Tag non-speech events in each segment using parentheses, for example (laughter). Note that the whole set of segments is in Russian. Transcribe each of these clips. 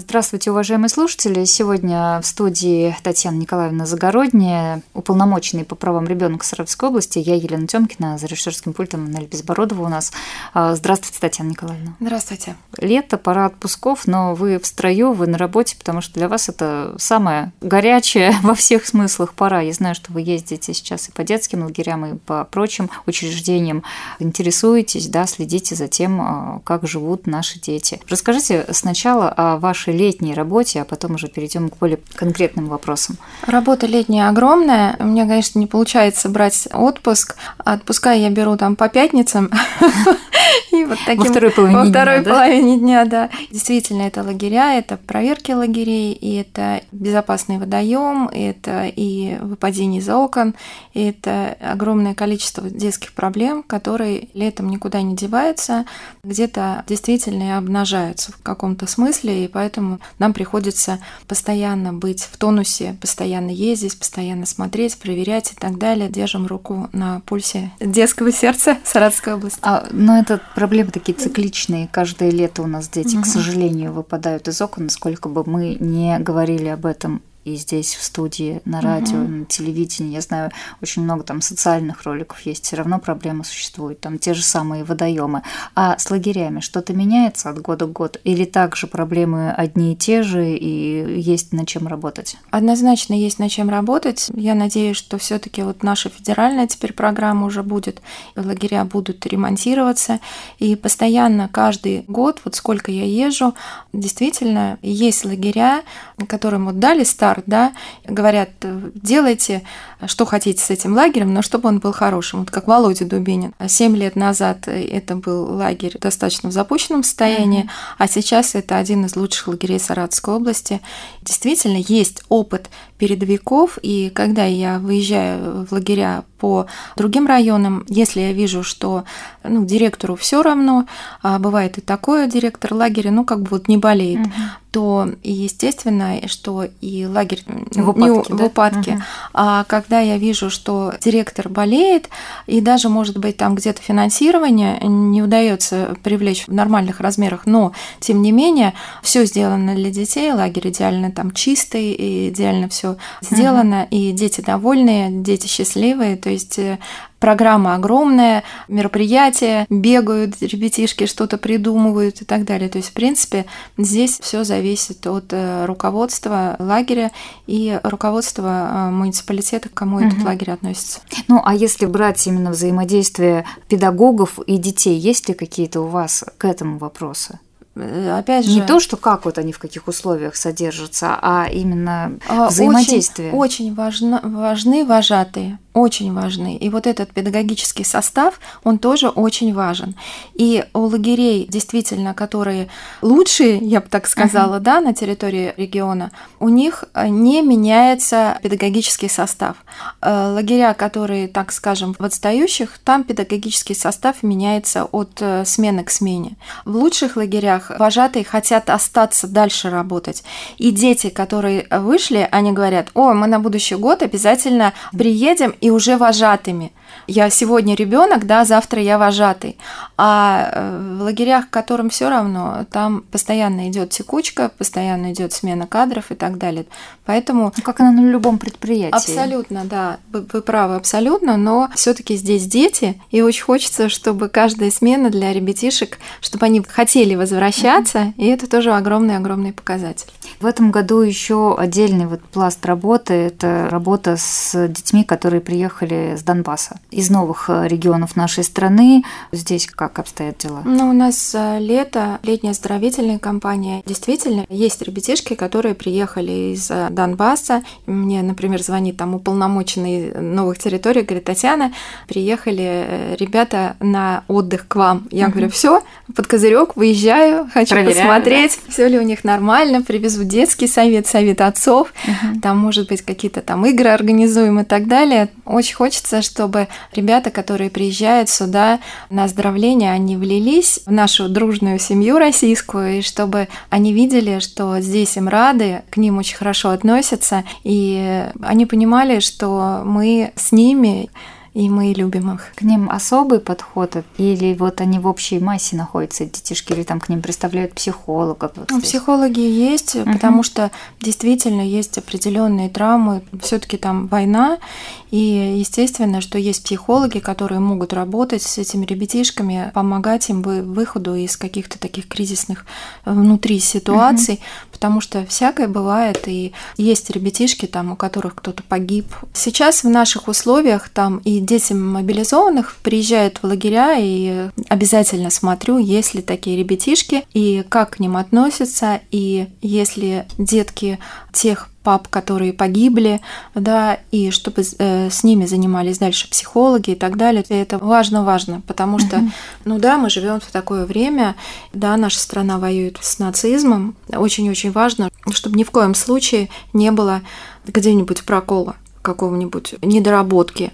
Здравствуйте, уважаемые слушатели. Сегодня в студии Татьяна Николаевна Загородняя, уполномоченный по правам ребенка Саратовской области. Я Елена Тёмкина, за режиссерским пультом Нель Безбородова у нас. А, здравствуйте, Татьяна Николаевна. Здравствуйте. Лето, пора отпусков, но вы в строю, вы на работе, потому что для вас это самая горячая (laughs) во всех смыслах пора. Я знаю, что вы ездите сейчас и по детским лагерям, и по прочим учреждениям. Интересуетесь, да, следите за тем, а, как живут наши дети. Расскажите сначала о вашей вашей летней работе, а потом уже перейдем к более конкретным вопросам. Работа летняя огромная. У меня, конечно, не получается брать отпуск. Отпуска я беру там по пятницам. (laughs) И вот таким, во второй половине во второй дня, половине да? дня, да. Действительно, это лагеря, это проверки лагерей, и это безопасный водоем, это и выпадение из окон, и это огромное количество детских проблем, которые летом никуда не деваются, где-то действительно и обнажаются в каком-то смысле, и поэтому нам приходится постоянно быть в тонусе, постоянно ездить, постоянно смотреть, проверять и так далее. Держим руку на пульсе детского сердца Саратовской области. А, но это проблемы такие цикличные. Каждое лето у нас дети, угу. к сожалению, выпадают из окон, сколько бы мы не говорили об этом и здесь в студии, на радио, угу. на телевидении. Я знаю, очень много там социальных роликов есть, все равно проблема существует, там те же самые водоемы. А с лагерями что-то меняется от года к году? Или также проблемы одни и те же, и есть над чем работать? Однозначно есть над чем работать. Я надеюсь, что все таки вот наша федеральная теперь программа уже будет, лагеря будут ремонтироваться, и постоянно каждый год, вот сколько я езжу, действительно есть лагеря, которым вот дали старт, да, говорят, делайте, что хотите с этим лагерем, но чтобы он был хорошим. Вот как Володя Дубинин. Семь лет назад это был лагерь достаточно в запущенном состоянии, mm-hmm. а сейчас это один из лучших лагерей Саратовской области. Действительно, есть опыт передовиков, и когда я выезжаю в лагеря по другим районам, если я вижу, что ну, директору все равно, а бывает и такое, директор лагеря, ну, как бы вот не болеет, угу. То естественно, что и лагерь в упадке. Не, да? в упадке. Угу. А когда я вижу, что директор болеет, и даже, может быть, там где-то финансирование не удается привлечь в нормальных размерах, но, тем не менее, все сделано для детей, лагерь идеально там чистый, идеально все сделано, угу. и дети довольные, дети счастливые, то есть э, программа огромная, мероприятия, бегают ребятишки, что-то придумывают и так далее. То есть, в принципе, здесь все зависит от э, руководства лагеря и руководства э, муниципалитета, к кому угу. этот лагерь относится. Ну, а если брать именно взаимодействие педагогов и детей, есть ли какие-то у вас к этому вопросы? Э, опять же... Не то, что как вот они в каких условиях содержатся, а именно а, взаимодействие. Очень, очень важно, важны вожатые очень важны. И вот этот педагогический состав, он тоже очень важен. И у лагерей, действительно, которые лучшие, я бы так сказала, uh-huh. да, на территории региона, у них э, не меняется педагогический состав. Э, лагеря, которые, так скажем, в отстающих, там педагогический состав меняется от э, смены к смене. В лучших лагерях вожатые хотят остаться дальше работать. И дети, которые вышли, они говорят, о, мы на будущий год обязательно приедем и уже вожатыми. Я сегодня ребенок, да, завтра я вожатый. А э, в лагерях, которым все равно, там постоянно идет текучка, постоянно идет смена кадров и так далее. Поэтому ну, как она на любом предприятии. Абсолютно, да, вы, вы правы, абсолютно. Но все-таки здесь дети, и очень хочется, чтобы каждая смена для ребятишек, чтобы они хотели возвращаться, mm-hmm. и это тоже огромный-огромный показатель. В этом году еще отдельный вот пласт работы – это работа с детьми, которые приехали с Донбасса, из новых э, регионов нашей страны. Здесь как обстоят дела? Ну, у нас э, лето, летняя оздоровительная кампания. Действительно, есть ребятишки, которые приехали из э, Донбасса. Мне, например, звонит там уполномоченный новых территорий, говорит, Татьяна, приехали ребята на отдых к вам. Я угу. говорю, все, под козырек выезжаю, хочу Проверяю, посмотреть, да? все ли у них нормально, привезу детский совет, совет отцов, угу. там, может быть, какие-то там игры организуем и так далее. Очень хочется, чтобы ребята, которые приезжают сюда на оздоровление, они влились в нашу дружную семью российскую, и чтобы они видели, что здесь им рады, к ним очень хорошо относятся, относятся, и они понимали, что мы с ними и мы любим их. К ним особый подход или вот они в общей массе находятся, детишки, или там к ним представляют психологов? Вот ну, психологи есть, угу. потому что действительно есть определенные травмы, все-таки там война, и естественно, что есть психологи, которые могут работать с этими ребятишками, помогать им выходу из каких-то таких кризисных внутри ситуаций, угу. Потому что всякое бывает, и есть ребятишки там, у которых кто-то погиб. Сейчас в наших условиях там и дети мобилизованных приезжают в лагеря, и обязательно смотрю, есть ли такие ребятишки, и как к ним относятся, и если детки тех пап, которые погибли, да, и чтобы э, с ними занимались дальше психологи и так далее. И это важно-важно, потому что, uh-huh. ну да, мы живем в такое время, да, наша страна воюет с нацизмом. Очень-очень важно, чтобы ни в коем случае не было где-нибудь прокола какого-нибудь недоработки.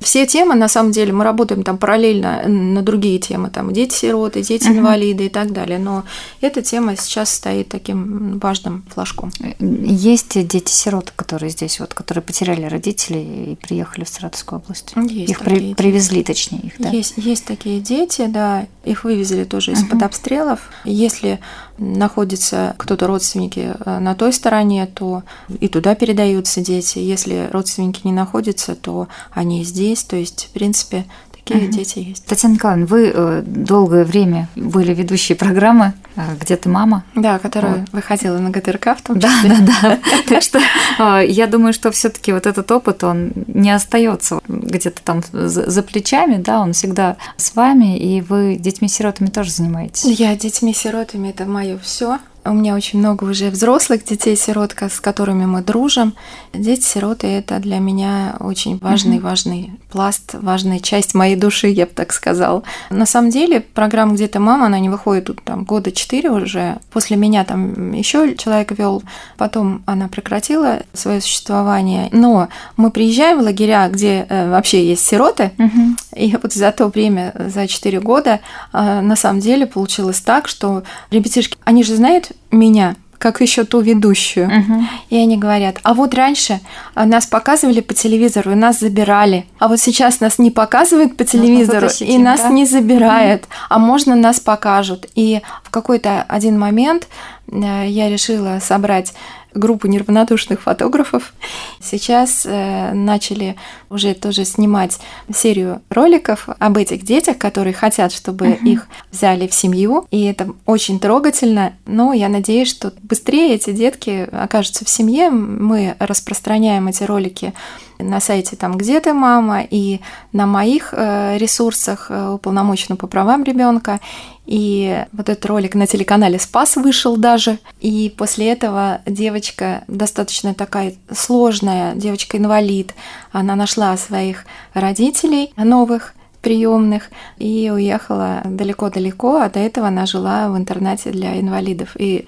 Все темы, на самом деле, мы работаем там параллельно на другие темы, там дети-сироты, дети-инвалиды uh-huh. и так далее, но эта тема сейчас стоит таким важным флажком. Есть дети-сироты, которые здесь, вот, которые потеряли родителей и приехали в Саратовскую область? Есть их при, привезли, точнее, их, да? Есть, есть такие дети, да, их вывезли тоже из-под uh-huh. обстрелов. Если находится кто-то родственники э, на той стороне, то и туда передаются дети. Если родственники не находятся, то они здесь. То есть, в принципе, Такие угу. дети есть. Татьяна Николаевна, вы э, долгое время были ведущей программы «Где ты, мама?». Да, которая вот. выходила на ГТРК в том числе. Да, да, да. (laughs) Так что э, я думаю, что все таки вот этот опыт, он не остается где-то там за плечами, да, он всегда с вами, и вы детьми-сиротами тоже занимаетесь. Я детьми-сиротами – это мое все. У меня очень много уже взрослых детей-сирот, с которыми мы дружим. Дети-сироты – это для меня очень важный, важный пласт, важная часть моей души, я бы так сказала. На самом деле, программа «Где-то мама», она не выходит тут там года четыре уже. После меня там еще человек вел, потом она прекратила свое существование. Но мы приезжаем в лагеря, где э, вообще есть сироты, угу. и вот за то время, за четыре года, э, на самом деле получилось так, что ребятишки, они же знают меня, как еще ту ведущую. Угу. И они говорят, а вот раньше нас показывали по телевизору и нас забирали, а вот сейчас нас не показывают по телевизору и нас да? не забирают, угу. а можно нас покажут. И в какой-то один момент э, я решила собрать группу неравнодушных фотографов. Сейчас э, начали уже тоже снимать серию роликов об этих детях, которые хотят, чтобы uh-huh. их взяли в семью. И это очень трогательно. Но я надеюсь, что быстрее эти детки окажутся в семье. Мы распространяем эти ролики на сайте там «Где ты, мама?» и на моих э, ресурсах э, уполномоченного по правам ребенка. И вот этот ролик на телеканале «Спас» вышел даже. И после этого девочка достаточно такая сложная, девочка-инвалид, она нашла своих родителей новых, приемных и уехала далеко-далеко, а до этого она жила в интернате для инвалидов. И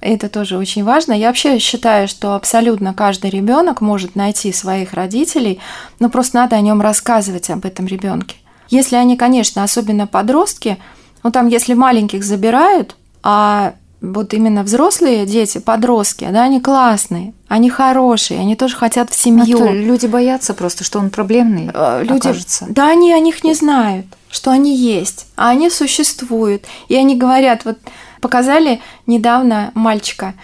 это тоже очень важно. Я вообще считаю, что абсолютно каждый ребенок может найти своих родителей, но просто надо о нем рассказывать об этом ребенке. Если они, конечно, особенно подростки, ну там, если маленьких забирают, а вот именно взрослые дети, подростки, да, они классные, они хорошие, они тоже хотят в семью. А люди боятся просто, что он проблемный э, люди, окажется. Да, они о них не знают, что они есть, а они существуют. И они говорят, вот Показали недавно мальчика.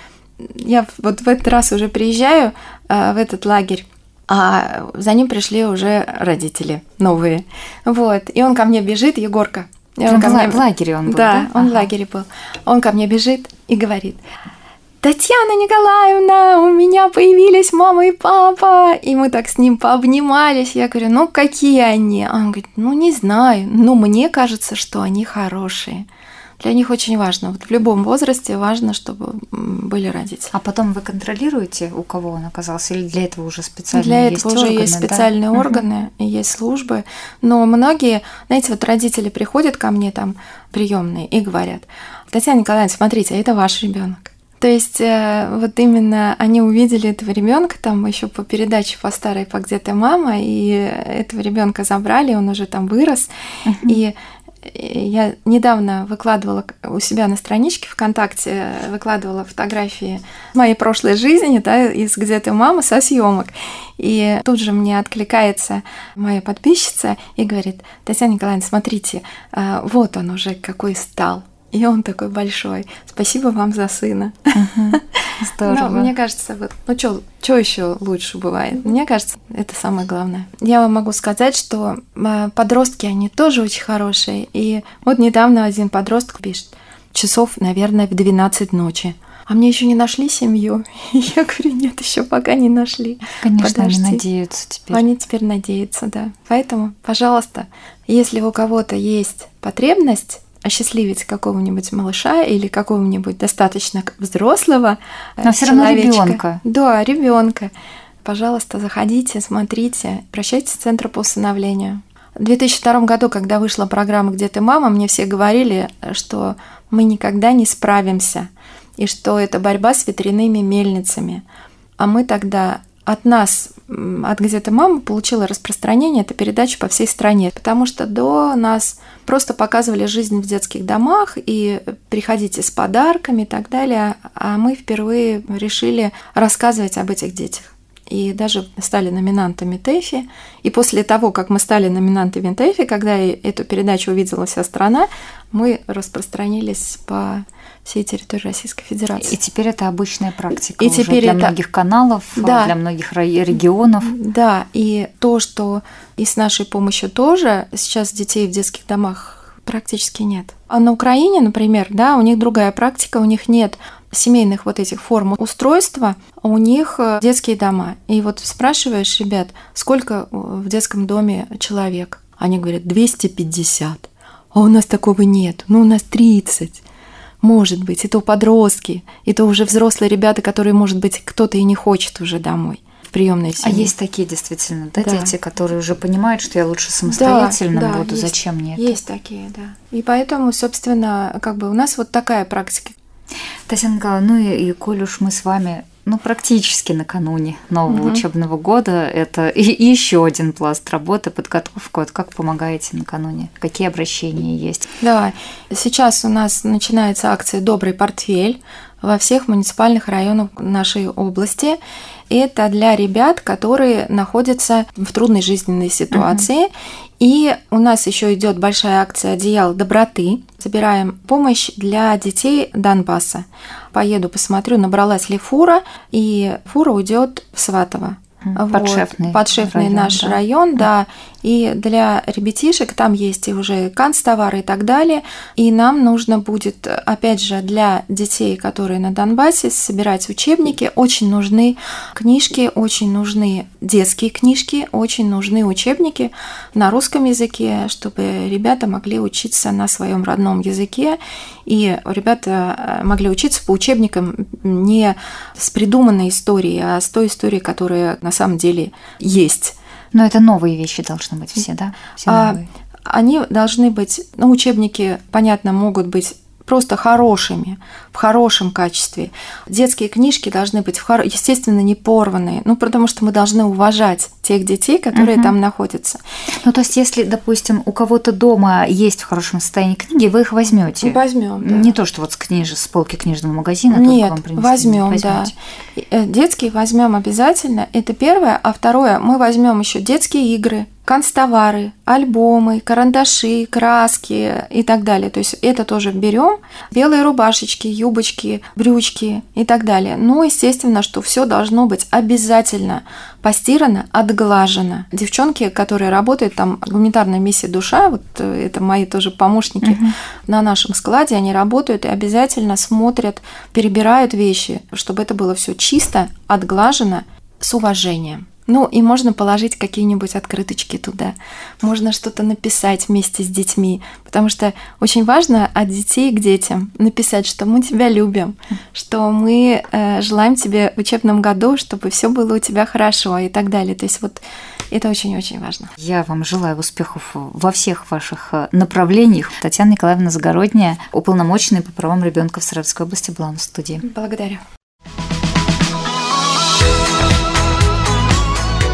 Я вот в этот раз уже приезжаю э, в этот лагерь, а за ним пришли уже родители новые. Вот. И он ко мне бежит, Егорка. Он ко мне... в лагере он был, да? Да, он ага. в лагере был. Он ко мне бежит и говорит, Татьяна Николаевна, у меня появились мама и папа. И мы так с ним пообнимались. Я говорю, ну какие они? Он говорит, ну не знаю, но мне кажется, что они хорошие для них очень важно. Вот в любом возрасте важно, чтобы были родители. А потом вы контролируете, у кого он оказался, или для этого уже специальные для есть этого уже органы, есть специальные да? органы и есть службы. Но многие, знаете, вот родители приходят ко мне там приемные и говорят: Татьяна Николаевна, смотрите, это ваш ребенок. То есть э, вот именно они увидели этого ребенка там еще по передаче по старой по где-то мама, и этого ребенка забрали, он уже там вырос. Uh-huh. И я недавно выкладывала у себя на страничке ВКонтакте, выкладывала фотографии моей прошлой жизни, да, из «Где ты, мама?» со съемок. И тут же мне откликается моя подписчица и говорит, Татьяна Николаевна, смотрите, а, вот он уже какой стал. И он такой большой. Спасибо вам за сына. Здорово. Ну, мне кажется, вот, ну что еще лучше бывает? Мне кажется, это самое главное. Я вам могу сказать, что а, подростки, они тоже очень хорошие. И вот недавно один подросток пишет, часов, наверное, в 12 ночи. А мне еще не нашли семью. (laughs) я говорю, нет, еще пока не нашли. Конечно, Подожди. они надеются теперь. Они теперь надеются, да. Поэтому, пожалуйста, если у кого-то есть потребность осчастливить какого-нибудь малыша или какого-нибудь достаточно взрослого Но все равно ребенка. Да, ребенка. Пожалуйста, заходите, смотрите, обращайтесь в Центр по усыновлению. В 2002 году, когда вышла программа «Где ты, мама?», мне все говорили, что мы никогда не справимся, и что это борьба с ветряными мельницами. А мы тогда от нас, от «Где ты, мама?» получила распространение эта передача по всей стране, потому что до нас просто показывали жизнь в детских домах и приходите с подарками и так далее, а мы впервые решили рассказывать об этих детях и даже стали номинантами ТЭФИ. И после того, как мы стали номинантами ТЭФИ, когда эту передачу увидела вся страна, мы распространились по всей территории Российской Федерации. И теперь это обычная практика и уже теперь для это... многих каналов, да, для многих регионов. Да, и то, что и с нашей помощью тоже сейчас детей в детских домах практически нет. А на Украине, например, да, у них другая практика, у них нет семейных вот этих форм устройства, у них э, детские дома. И вот спрашиваешь ребят, сколько в детском доме человек? Они говорят, 250. А у нас такого нет. Ну, у нас 30. Может быть, это подростки, это уже взрослые ребята, которые, может быть, кто-то и не хочет уже домой в приемной а семье. А есть такие действительно, да, да, дети, которые уже понимают, что я лучше самостоятельно да, буду, есть, зачем мне это? Есть такие, да. И поэтому, собственно, как бы у нас вот такая практика. Татьяна Николаевна, ну и, и коль уж мы с вами ну, практически накануне нового угу. учебного года. Это и, и еще один пласт работы, подготовку. Вот как помогаете накануне? Какие обращения есть? Да, сейчас у нас начинается акция «Добрый портфель» во всех муниципальных районах нашей области. Это для ребят, которые находятся в трудной жизненной ситуации. Угу. И у нас еще идет большая акция «Одеял доброты». Собираем помощь для детей Донбасса. Поеду, посмотрю, набралась ли фура, и фура уйдет в Сватово. Подшефный, вот, подшефный район, наш да. район, да. И для ребятишек там есть и уже канцтовары и так далее. И нам нужно будет, опять же, для детей, которые на Донбассе, собирать учебники. Очень нужны книжки, очень нужны детские книжки, очень нужны учебники на русском языке, чтобы ребята могли учиться на своем родном языке. И ребята э, могли учиться по учебникам не с придуманной историей, а с той историей, которая на самом деле есть. Но это новые вещи должны быть все, да? Все а, они должны быть, ну, учебники, понятно, могут быть просто хорошими, в хорошем качестве. Детские книжки должны быть, в хоро... естественно, не порванные, ну, потому что мы должны уважать тех детей, которые угу. там находятся. Ну, то есть, если, допустим, у кого-то дома есть в хорошем состоянии книги, вы их возьмете. Возьмем. Да. Не то, что вот с, книж... с полки книжного магазина. Нет, возьмем, да. Э, детские возьмем обязательно. Это первое. А второе, мы возьмем еще детские игры, канцтовары, альбомы, карандаши, краски и так далее. То есть это тоже берем. Белые рубашечки, юбочки, брючки и так далее. Но, естественно, что все должно быть обязательно постирано, отглажено. Девчонки, которые работают там, гуманитарная миссия душа, вот э, это мои тоже помощники угу. на нашем складе, они работают и обязательно смотрят, перебирают вещи, чтобы это было все чисто, отглажено, с уважением. Ну, и можно положить какие-нибудь открыточки туда. Можно что-то написать вместе с детьми, потому что очень важно от детей к детям написать, что мы тебя любим, что мы э, желаем тебе в учебном году, чтобы все было у тебя хорошо и так далее. То есть вот это очень-очень важно. Я вам желаю успехов во всех ваших э, направлениях. Татьяна Николаевна Загородняя, уполномоченная по правам ребенка в Саратовской области, была на студии. Благодарю.